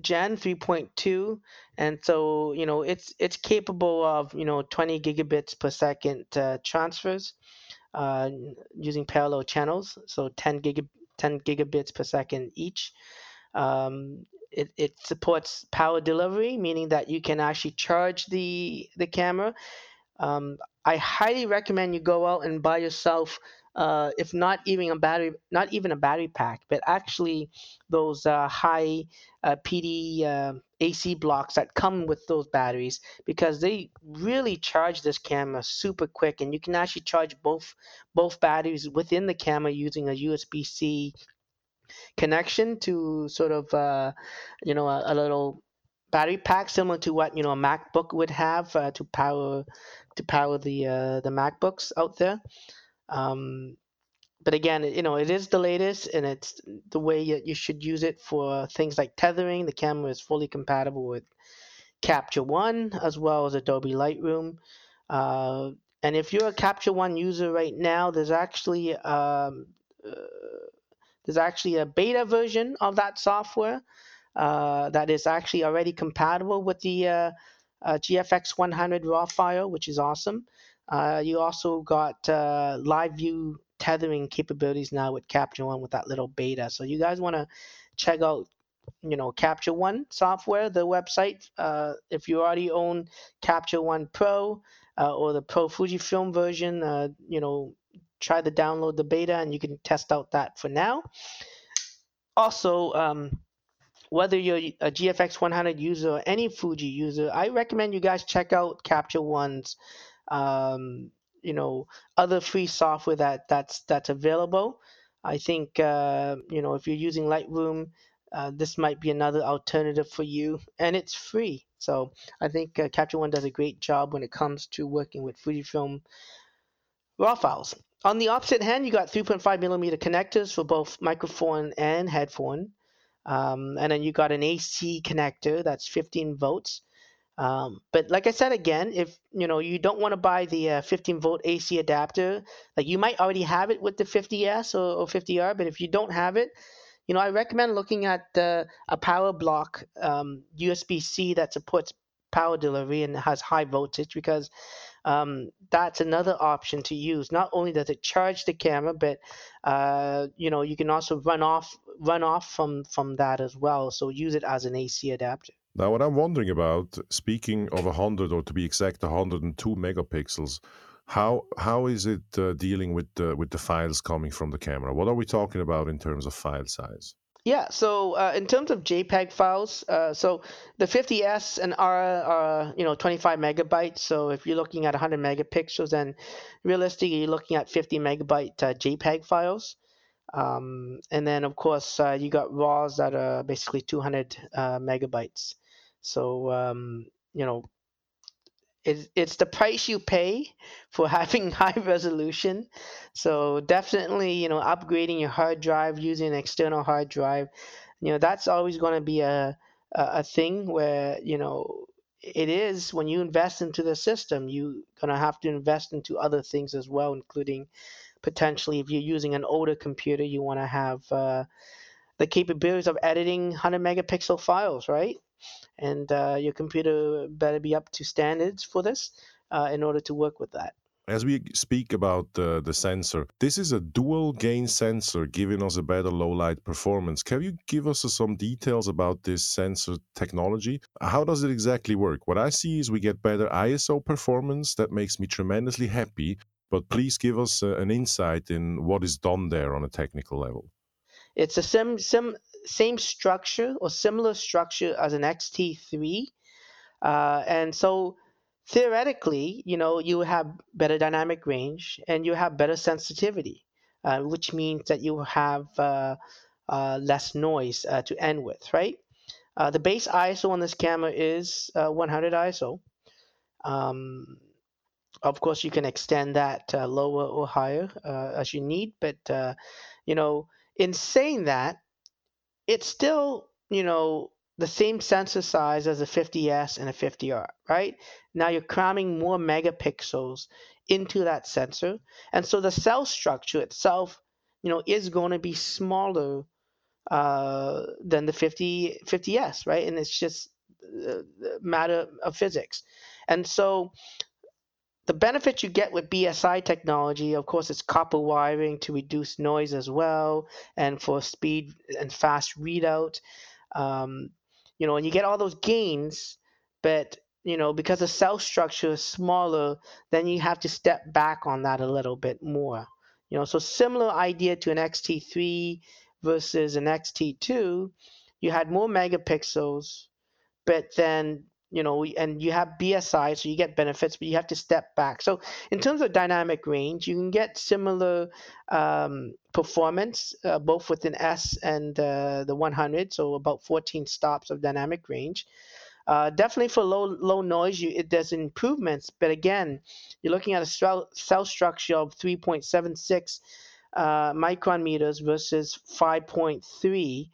gen 3.2 and so you know it's it's capable of you know 20 gigabits per second transfers uh, using parallel channels so 10 gig 10 gigabits per second each. Um, it, it supports power delivery meaning that you can actually charge the the camera. Um, i highly recommend you go out and buy yourself uh, if not even a battery not even a battery pack but actually those uh, high uh, pd uh, ac blocks that come with those batteries because they really charge this camera super quick and you can actually charge both both batteries within the camera using a usb-c connection to sort of uh, you know a, a, little battery pack similar to what you know a MacBook would have uh, to power to power the uh, the MacBooks out there. Um, but again, you know, it is the latest, and it's the way you, you should use it for things like tethering. The camera is fully compatible with Capture One as well as Adobe Lightroom. Uh, and if you're a Capture One user right now, there's actually um, uh, there's actually a beta version of that software uh, that is actually already compatible with the uh, uh, GFX 100 RAW file, which is awesome. Uh, you also got uh, live view tethering capabilities now with Capture One with that little beta. So you guys want to check out, you know, Capture One software, the website. Uh, if you already own Capture One Pro or the Pro Fujifilm version, you know, try to download the beta and you can test out that for now. Also, um, whether you're a GFX 100 user or any Fuji user, I recommend you guys check out Capture One's, um, you know, other free software that that's that's available. I think uh, you know if you're using Lightroom, uh, this might be another alternative for you, and it's free. So I think uh, Capture One does a great job when it comes to working with Fujifilm RAW files. On the opposite hand, you got 3.5 millimeter connectors for both microphone and headphone. Um, and then you got an AC connector that's 15 volts. Um, but like I said again, if you know you don't want to buy the uh, 15 volt AC adapter, like you might already have it with the 50S or, or 50R, but if you don't have it, you know I recommend looking at uh, a power block um, USB-C that supports power delivery and has high voltage because um, that's another option to use. Not only does it charge the camera, but uh, you know you can also run off run off from from that as well. So use it as an AC adapter. Now, what I'm wondering about, speaking of 100 or to be exact, 102 megapixels, how how is it uh, dealing with the with the files coming from the camera? What are we talking about in terms of file size? Yeah, so uh, in terms of JPEG files, uh, so the 50S and R are you know 25 megabytes. So if you're looking at 100 megapixels, then realistically you're looking at 50 megabyte uh, JPEG files. Um, and then of course uh, you got RAWs that are basically 200 uh, megabytes. So um, you know it's it's the price you pay for <laughs> having high resolution. So definitely, you know, upgrading your hard drive using an external hard drive, you know, that's always going to be a, a a thing where you know it is when you invest into the system, you're going to have to invest into other things as well, including potentially if you're using an older computer, you want to have uh, the capabilities of editing 100 megapixel files, right? and uh, your computer better be up to standards for this uh, in order to work with that. As we speak about uh, the sensor, this is a dual gain sensor giving us a better low light performance. Can you give us some details about this sensor technology? How does it exactly work? What I see is we get better ISO performance that makes me tremendously happy, but please give us uh, an insight in what is done there on a technical level. It's a sim, sim same structure or similar structure as an XT3. Uh, and so theoretically, you know, you have better dynamic range and you have better sensitivity, uh, which means that you have uh, uh, less noise uh, to end with, right? The base ISO on this camera is uh, 100 ISO. Um, of course, you can extend that uh, lower or higher uh, as you need, but uh, you know, in saying that, it's still you know the same sensor size as a 50S and a 50R, right? Now you're cramming more megapixels into that sensor. And so the cell structure itself, you know, is going to be smaller uh, than the 50, 50S, right? And it's just a matter of physics. And so the benefits you get with BSI technology, of course, it's copper wiring to reduce noise as well and for speed and fast readout. Um, you know, and you get all those gains, but you know, because the cell structure is smaller, then you have to step back on that a little bit more. You know, so similar idea to an XT3 versus an XT2, you had more megapixels, but then you know, and you have BSI, so you get benefits, but you have to step back. So in terms of dynamic range, you can get similar um, performance uh, both with an S and uh, the 100, so about 14 stops of dynamic range. Uh, definitely for low low noise, you, it does improvements, but again, you're looking at a cell, cell structure of 3.76 uh, micron meters versus 5.3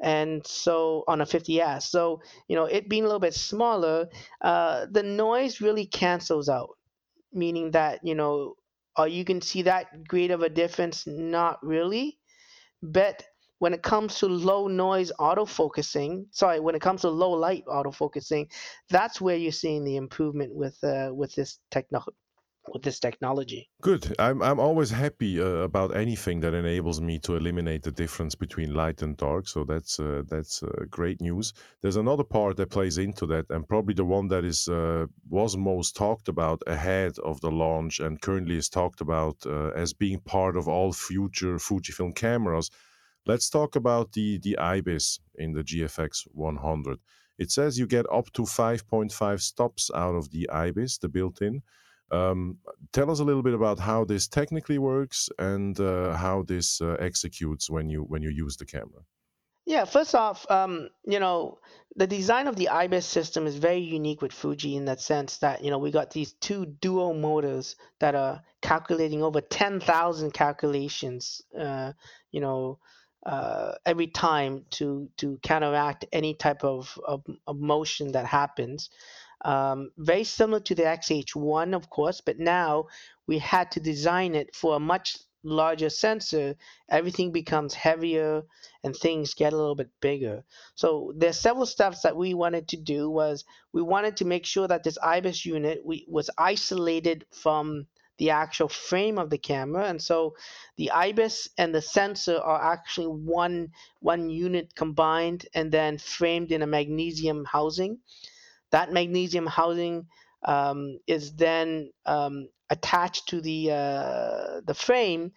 and so on a 50s so you know it being a little bit smaller uh, the noise really cancels out meaning that you know uh, you can see that great of a difference not really but when it comes to low noise autofocusing sorry when it comes to low light autofocusing that's where you're seeing the improvement with uh, with this technology with this technology. Good. I'm I'm always happy uh, about anything that enables me to eliminate the difference between light and dark. So that's uh, that's uh, great news. There's another part that plays into that, and probably the one that is uh, was most talked about ahead of the launch, and currently is talked about uh, as being part of all future Fujifilm cameras. Let's talk about the the IBIS in the GFX 100. It says you get up to 5.5 stops out of the IBIS, the built-in. Um, tell us a little bit about how this technically works and uh, how this uh, executes when you when you use the camera. Yeah, first off, um, you know, the design of the IBIS system is very unique with Fuji in that sense that, you know, we got these two dual motors that are calculating over 10,000 calculations, uh, you know, uh, every time to to counteract any type of, of, of motion that happens. Um, very similar to the XH1, of course, but now we had to design it for a much larger sensor. Everything becomes heavier and things get a little bit bigger. So there's several steps that we wanted to do was we wanted to make sure that this IBIS unit we, was isolated from the actual frame of the camera and so the ibis and the sensor are actually one one unit combined and then framed in a magnesium housing that magnesium housing um, is then um, attached to the uh, the frame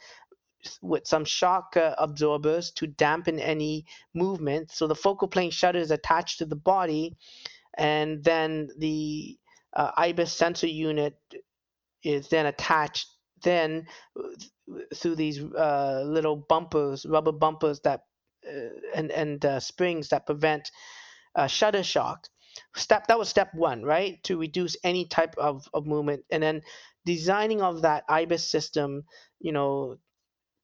with some shock uh, absorbers to dampen any movement. So the focal plane shutter is attached to the body, and then the uh, IBIS sensor unit is then attached then through these uh, little bumpers, rubber bumpers that uh, and and uh, springs that prevent uh, shutter shock step that was step one right? To reduce any type of, of movement and then designing of that ibis system you know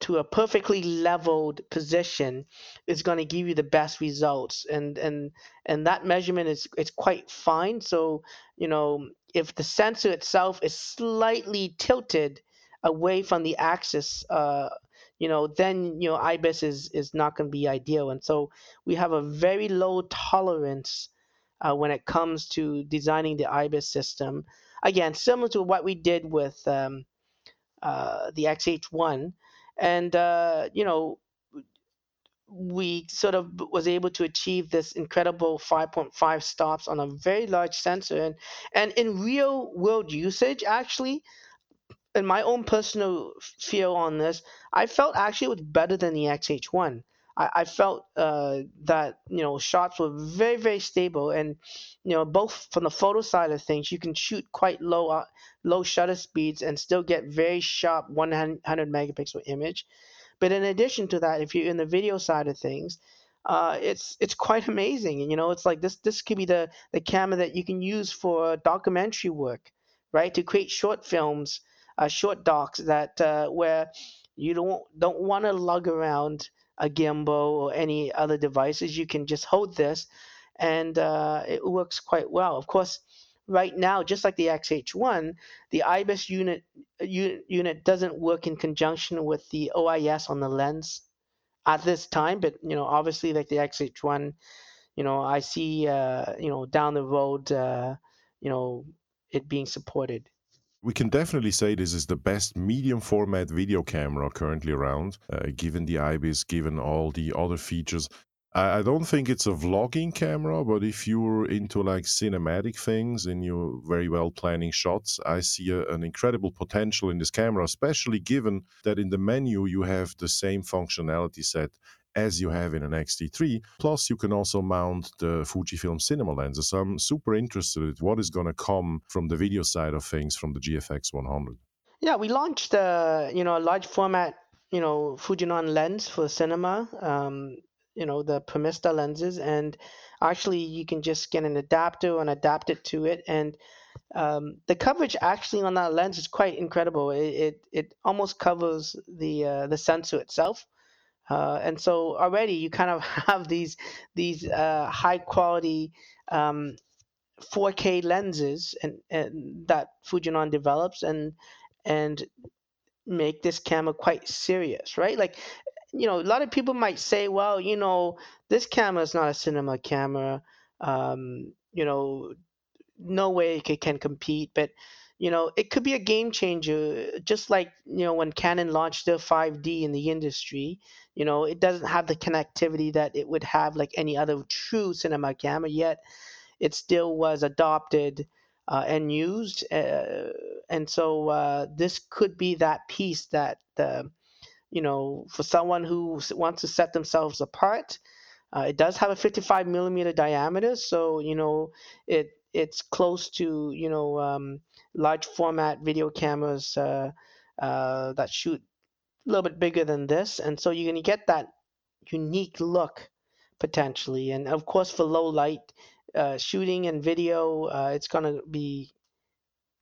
to a perfectly leveled position is going to give you the best results and and and that measurement is it's quite fine. So you know if the sensor itself is slightly tilted away from the axis uh, you know then you know ibis is is not going to be ideal. And so we have a very low tolerance uh, when it comes to designing the IBIS system. Again, similar to what we did with um, uh, the XH1, and uh, you know, we sort of was able to achieve this incredible 5.5 stops on a very large sensor, and and in real world usage, actually. In my own personal feel on this, I felt actually it was better than the XH1. I, I felt uh, that you know shots were very very stable, and you know both from the photo side of things, you can shoot quite low uh, low shutter speeds and still get very sharp 100 megapixel image. But in addition to that, if you're in the video side of things, uh, it's it's quite <laughs> amazing. And you know, it's like this this could be the the camera that you can use for documentary work, right? To create short films, uh, short docs that uh, where you don't don't want to lug around a gimbal or any other devices. You can just hold this, and uh, it works quite well. Of course, right now, just like the XH1, the IBIS unit unit doesn't work in conjunction with the OIS on the lens at this time. But you know, obviously, like the XH1, you know, I see uh, you know down the road, uh, you know, it being supported we can definitely say this is the best medium format video camera currently around, uh, given the IBIS, given all the other features. I, I don't think it's a vlogging camera, but if you're into like cinematic things and you're very well planning shots, I see a, an incredible potential in this camera, especially given that in the menu you have the same functionality set as you have in an X-T3. Plus, you can also mount the Fujifilm cinema lenses. So I'm super interested in what is going to come from the video side of things from the GFX 100. Yeah, we launched a you know a large format you know Fujinon lens for cinema. Um, you know the Premista lenses, and actually you can just get an adapter and adapt it to it, and um, the coverage actually on that lens is quite incredible. It it, it almost covers the uh, the sensor itself. Uh, and so already you kind of <laughs> have these these uh, high quality um, 4K lenses and, and that Fujinon develops and and make this camera quite serious, right? Like you know, a lot of people might say, well, you know, this camera is not a cinema camera. Um, you know, no way it can compete, but you know, it could be a game changer, just like you know when Canon launched their 5D in the industry. You know, it doesn't have the connectivity that it would have like any other true cinema camera, yet it still was adopted uh, and used. Uh, and so uh, this could be that piece that, uh, you know, for someone who wants to set themselves apart. Uh, it does have a 55 millimeter diameter, so you know it it's close to you know um, large format video cameras uh, that shoot a little bit bigger than this, and so you're going to get that unique look potentially. And of course, for low light uh, shooting and video, uh, it's going to be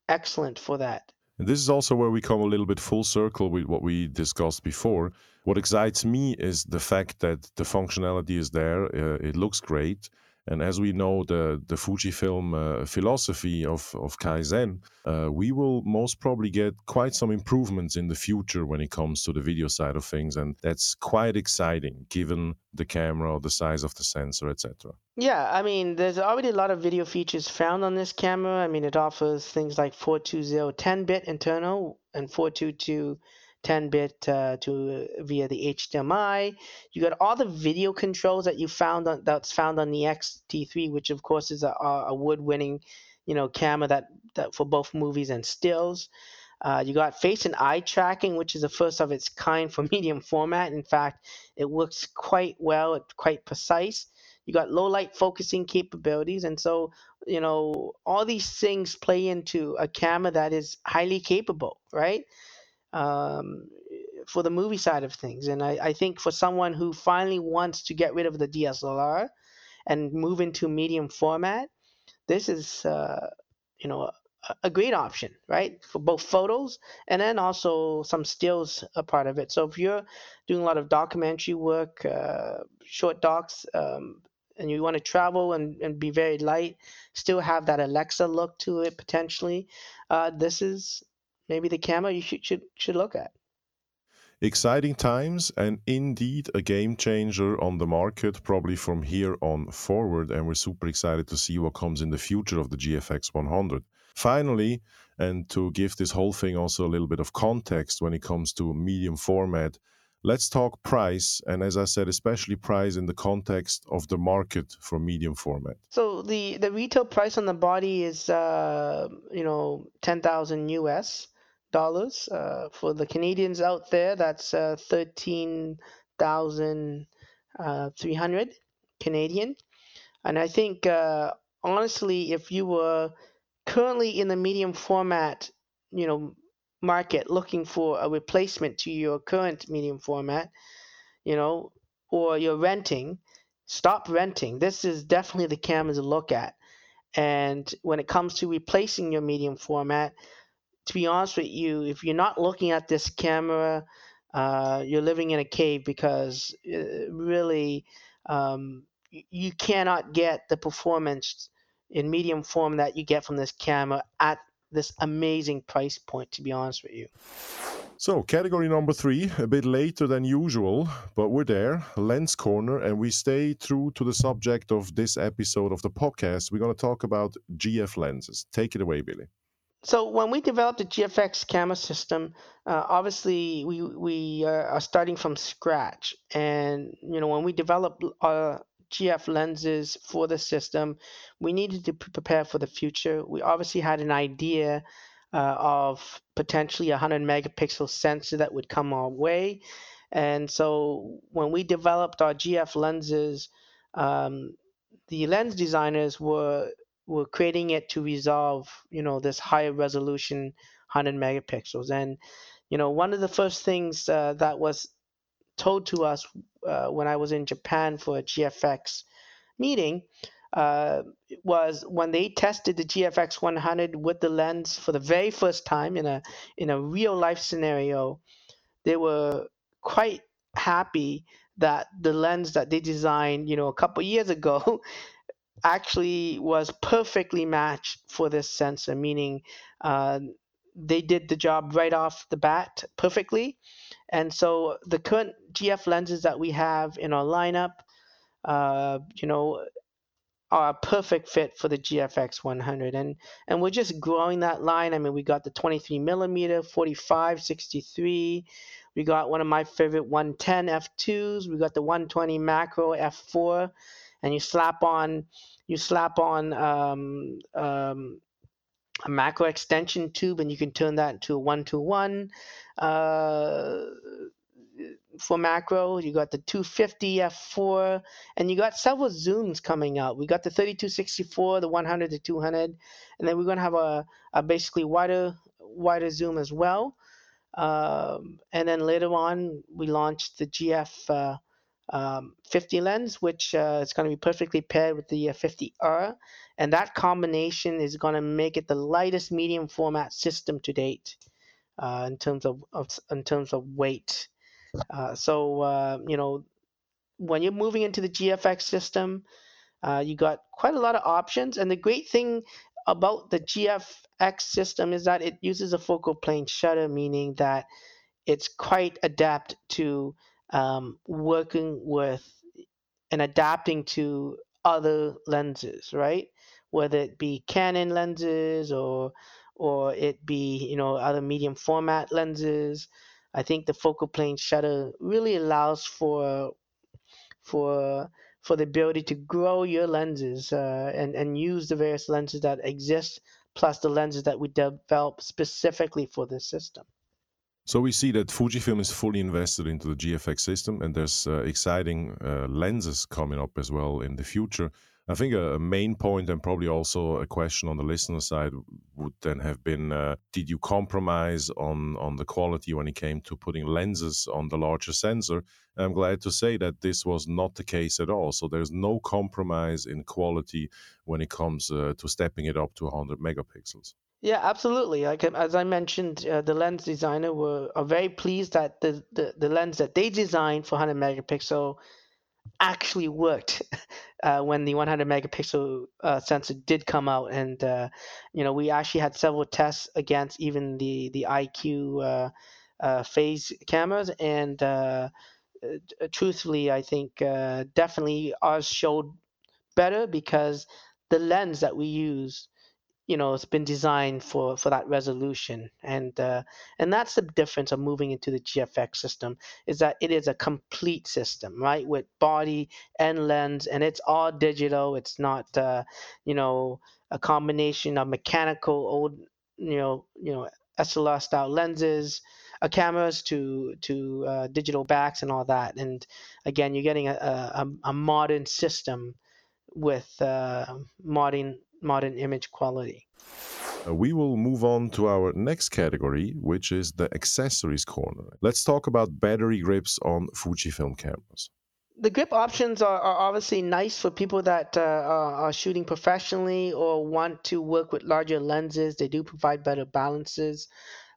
excellent for that. And this is also where we come a little bit full circle with what we discussed before. What excites me is the fact that the functionality is there. Uh, it looks great. And as we know, the, the Fujifilm uh, philosophy of, of Kaizen, uh, we will most probably get quite some improvements in the future when it comes to the video side of things. And that's quite exciting given the camera, the size of the sensor, etc. Yeah, I mean, there's already a lot of video features found on this camera. I mean, it offers things like 420 10 bit internal and 422 10 bit uh, to via the HDMI. You got all the video controls that you found on that's found on the X-T3, which of course is a, a winning you know, camera that, that for both movies and stills. Uh, you got face and eye tracking, which is the first of its kind for <laughs> medium format. In fact, it works quite well, it's quite precise. You got low light focusing capabilities, and so you know all these things play into a camera that is highly capable, right? Um, for the movie side of things. And I, I think for someone who finally wants to get rid of the DSLR and move into medium format, this is uh, you know a, a, great option, right? For both photos and then also some stills a part of it. So if you're doing a lot of documentary work, uh, short docs. Um, and you want to travel and, and be very light, still have that Alexa look to it potentially. Uh, this is maybe the camera you should should, should look at. Exciting times and indeed a game changer on the market, probably from here on forward. And we're super excited to see what comes in the future of the GFX 100. Finally, and to give this whole thing also a little bit of context when it comes to medium format, let's talk price. And as I said, especially price in the context of the market for medium format. So the, the retail price on the body is, uh, you know, 10,000 US dollars. Uh, for the Canadians out there, that's uh, thirteen thousand uh, 300 Canadian. And I think, uh, honestly, if you were currently in the medium format, you know, market looking for a replacement to your current medium format, you know, or you're renting, stop renting. This is definitely the camera to look at. And when it comes to replacing your medium format, to be honest with you, if you're not looking at this camera, uh, you're living in a cave because uh, really um, you cannot get the performance in medium form that you get from this camera at this amazing price point, to be honest with you. So, category number three, a bit later than usual, but we're there, Lens Corner, and we stay true to the subject of this episode of the podcast. We're going to talk about GF lenses. Take it away, Billy. So when we developed the GFX camera system, uh, obviously we we are starting from scratch, and you know when we developed our GF lenses for the system, we needed to prepare for the future. We obviously had an idea uh, of potentially a 100 megapixel sensor that would come our way. And so when we developed our GF lenses, um, the lens designers were were creating it to resolve, you know, this higher resolution 100 megapixels. And you know, one of the first things uh, that was told to us uh, when I was in Japan for a GFX meeting uh, was when they tested the GFX 100 with the lens for the very first time in a in a real life scenario, they were quite happy that the lens that they designed, you know, a couple years ago, <laughs> actually was perfectly matched for this sensor, meaning uh, they did the job right off the bat perfectly. And so the current GF lenses that we have in our lineup, uh, you know, are a perfect fit for the GFX 100. And and we're just growing that line. I mean, we got the 23 millimeter, 45, 63. We got one of my favorite 110 f2s. We got the 120 macro f4, and you slap on you slap on um, um, a macro extension tube, and you can turn that into a one-to-one. Uh, for macro. You got the 250 f4, and you got several zooms coming out. We got the 3264, the 100 the 200, and then we're going to have a, a basically wider wider zoom as well. Um, and then later on, we launched the GF uh, um, 50 lens, which uh, is going to be perfectly paired with the uh, 50R, and that combination is going to make it the lightest medium format system to date uh, in terms of, of in terms of weight. Uh, so uh, you know, when you're moving into the GFX system, uh, you got quite a lot of options. And the great thing about the GFX system is that it uses a focal plane shutter, meaning that it's quite adept to um, working with and adapting to other lenses, right? Whether it be Canon lenses or or it be you know other medium format lenses I think the focal plane shutter really allows for for for the ability to grow your lenses uh, and and use the various lenses that exist plus the lenses that we develop specifically for this system. So we see that Fujifilm is fully invested into the GFX system, and there's uh, exciting uh, lenses coming up as well in the future. I think a, main point and probably also a question on the listener side would then have been: uh, Did you compromise on on the quality when it came to putting lenses on the larger sensor? And I'm glad to say that this was not the case at all. So there's no compromise in quality when it comes uh, to stepping it up to 100 megapixels. Yeah, absolutely. Like as I mentioned, uh, the lens designer were are very pleased that the, the, the lens that they designed for 100 megapixel actually worked <laughs> uh, when the 100 megapixel uh, sensor did come out, and uh, you know we actually had several tests against even the the IQ uh, uh, phase cameras, and truthfully, I think definitely ours showed better because the lens that we use you know it's been designed for for that resolution. And uh, and that's the difference of moving into the gfx system is that it is a complete system right? With body and lens and it's all digital. It's not uh, you know a combination of mechanical old you know you know slr style lenses uh, cameras to to uh, digital backs and all that. And again, you're getting a, a, a modern system with uh, modern modern image quality. Uh, we will move on to our next category, which is the accessories corner. Let's talk about battery grips on Fujifilm cameras. The grip options are, are obviously nice for people that uh, are, are shooting professionally or want to work with larger lenses. They do provide better balances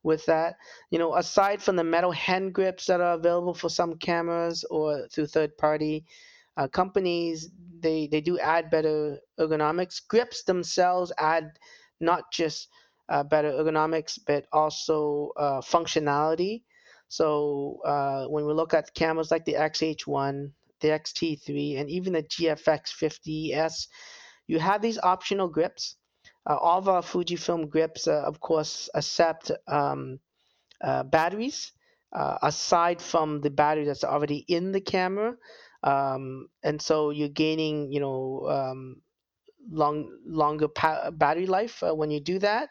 with that. You know, aside from the metal hand grips that are available for some cameras or through third party uh, companies, they, they do add better ergonomics. Grips themselves add not just uh, better ergonomics, but also uh, functionality. So uh, when we look at cameras like the XH1, the XT3, and even the GFX 50S, you have these optional grips. Uh, all of our Fujifilm grips, uh, of course, accept um, uh, batteries aside from the battery that's already in the camera. Um, and so you're gaining, you know, um, long longer pa- battery life uh, when you do that.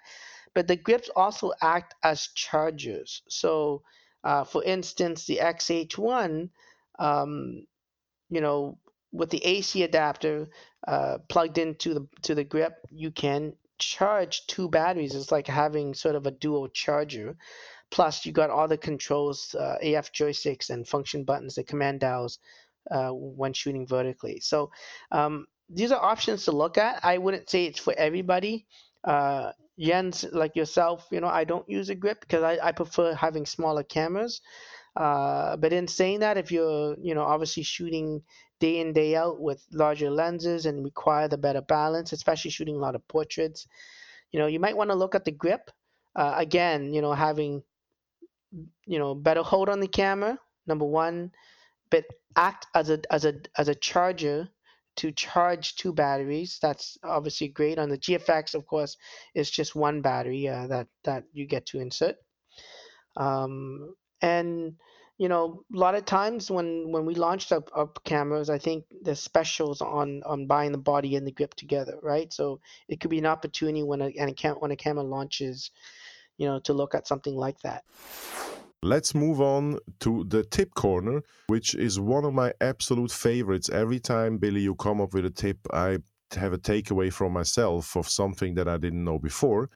But the grips also act as chargers. So, uh, for instance, the XH1, um, you know, with the AC adapter uh, plugged into the to the grip, you can charge two batteries. It's like having sort of a dual charger. Plus, you got all the controls, uh, AF joysticks and function buttons, the command dials uh, when shooting vertically. So um, these are options to look at. I wouldn't say it's for everybody. Uh, Jens, like yourself, you know, I don't use a grip because I, I prefer having smaller cameras. Uh, but in saying that, if you're, you know, obviously shooting day in day out with larger lenses and require the better balance, especially shooting a lot of portraits, you know, you might want to look at the grip. Uh, again, you know, having, you know, better hold on the camera. Number one, but act as a as a as a charger to charge two batteries. That's obviously great. On the GFX, of course, it's just one battery uh, that that you get to insert. Um, and you know, a lot of times when when we launched up, up cameras, I think there's specials on on buying the body and the grip together, right? So it could be an opportunity when a and a cam- when a camera launches, you know, to look at something like that. Let's move on to the tip corner, which is one of my absolute favorites. Every time, Billy, you come up with a tip, I have a takeaway from myself of something that I didn't know before.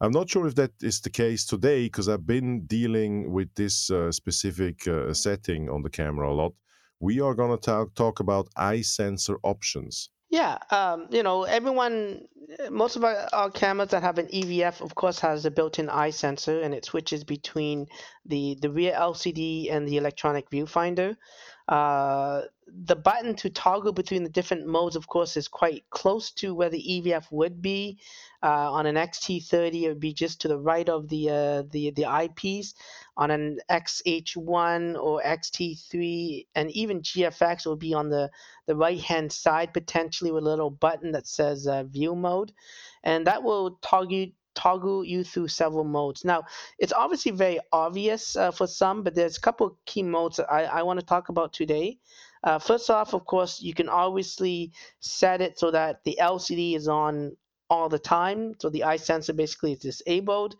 I'm not sure if that is the case today because I've been dealing with this uh, specific uh, setting on the camera a lot. We are going to talk, talk about eye sensor options. Yeah, um, you know, everyone, most of our, our, cameras that have an EVF, of course, has a built-in eye sensor, and it switches between the the rear LCD and the electronic viewfinder. Uh, the button to toggle between the different modes, of course, is quite close to where the EVF would be. Uh, on an XT30, it would be just to the right of the uh, the the eyepiece. On an XH1 or XT3, and even GFX will be on the the right hand side, potentially with a little button that says uh, View Mode, and that will toggle toggle you through several modes. Now, it's obviously very obvious uh, for some, but there's a couple of key modes that I, I want to talk about today. Uh, first off, of course, you can obviously set it so that the LCD is on all the time. So the eye sensor basically is disabled.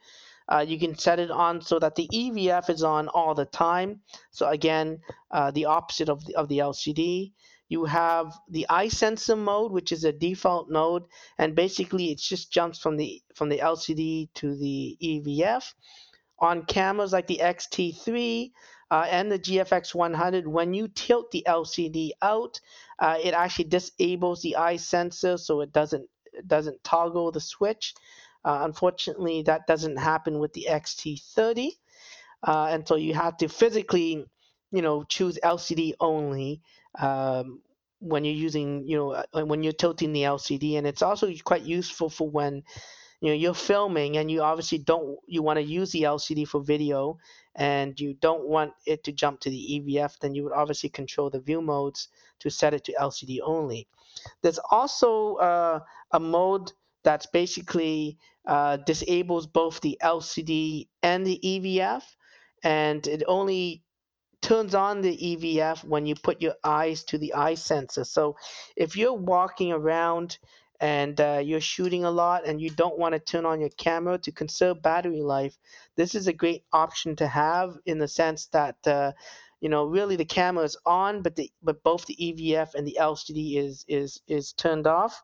Uh, you can set it on so that the EVF is on all the time. So again, uh, the opposite of the, of the LCD. You have the eye sensor mode, which is a default mode, and basically it just jumps from the from the LCD to the EVF. On cameras like the XT3 uh, and the GFX 100, when you tilt the LCD out, uh, it actually disables the eye sensor, so it doesn't doesn't toggle the switch. Uh, unfortunately, that doesn't happen with the XT30, uh, and so you have to physically, you know, choose LCD only um, when you're using, you know, uh, when you're tilting the LCD, and it's also quite useful for when, you know, you're filming and you obviously don't you want to use the LCD for video, and you don't want it to jump to the EVF, then you would obviously control the view modes to set it to LCD only. There's also uh, a mode that's basically uh, disables both the LCD and the EVF, and it only turns on the EVF when you put your eyes to the eye sensor. So if you're walking around and uh, you're shooting a lot and you don't want to turn on your camera to conserve battery life, this is a great option to have in the sense that uh, you know really the camera is on, but the but both the EVF and the LCD is is is turned off,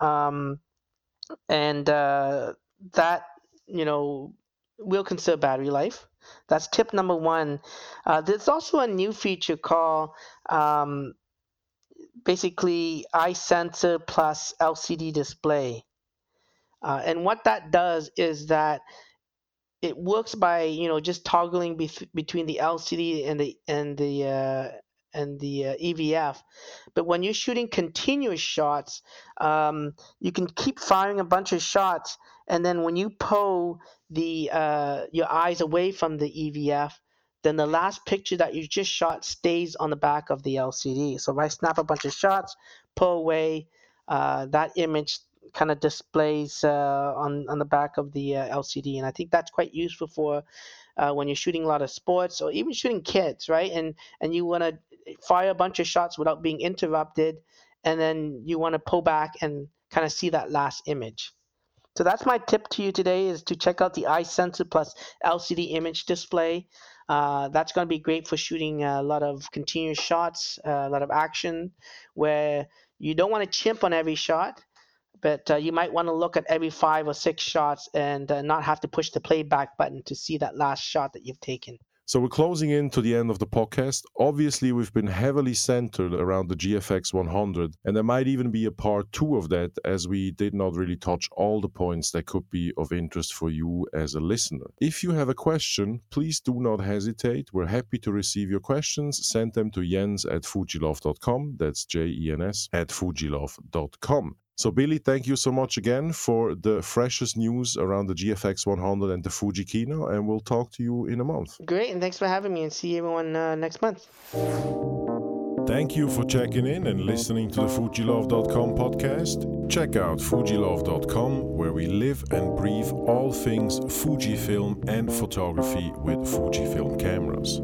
um, and uh, that you know will conserve battery life. That's tip number one. Uh, there's also a new feature called um, basically eye sensor plus LCD display. Uh, and what that does is that it works by you know just toggling bef- between the LCD and the and the uh, and the uh, EVF. But when you're shooting continuous shots, um, you can keep firing a bunch of shots, and then when you pull the uh, your eyes away from the EVF, then the last picture that you just shot stays on the back of the LCD. So if I snap a bunch of shots, pull away, uh, that image kind of displays uh, on on the back of the uh, LCD, and I think that's quite useful for uh, when you're shooting a lot of sports or even shooting kids, right? And and you want to fire a bunch of shots without being interrupted, and then you want to pull back and kind of see that last image. So that's my tip to you today: is to check out the eye sensor plus LCD image display. Uh, that's going to be great for shooting a lot of continuous shots, a lot of action, where you don't want to chimp on every shot, but uh, you might want to look at every five or six shots and uh, not have to push the playback button to see that last shot that you've taken. So we're closing in to the end of the podcast. Obviously, we've been heavily centered around the GFX 100, and there might even be a part two of that as we did not really touch all the points that could be of interest for you as a listener. If you have a question, please do not hesitate. We're happy to receive your questions. Send them to jens at fujilove.com. That's J E N S at fujilove.com. So, Billy, thank you so much again for the freshest news around the GFX 100 and the Fujikina, and we'll talk to you in a month. Great, and thanks for having me, and see everyone uh, next month. Thank you for checking in and listening to the Fujilove.com podcast. Check out Fujilove.com, where we live and breathe all things Fujifilm and photography with Fujifilm cameras.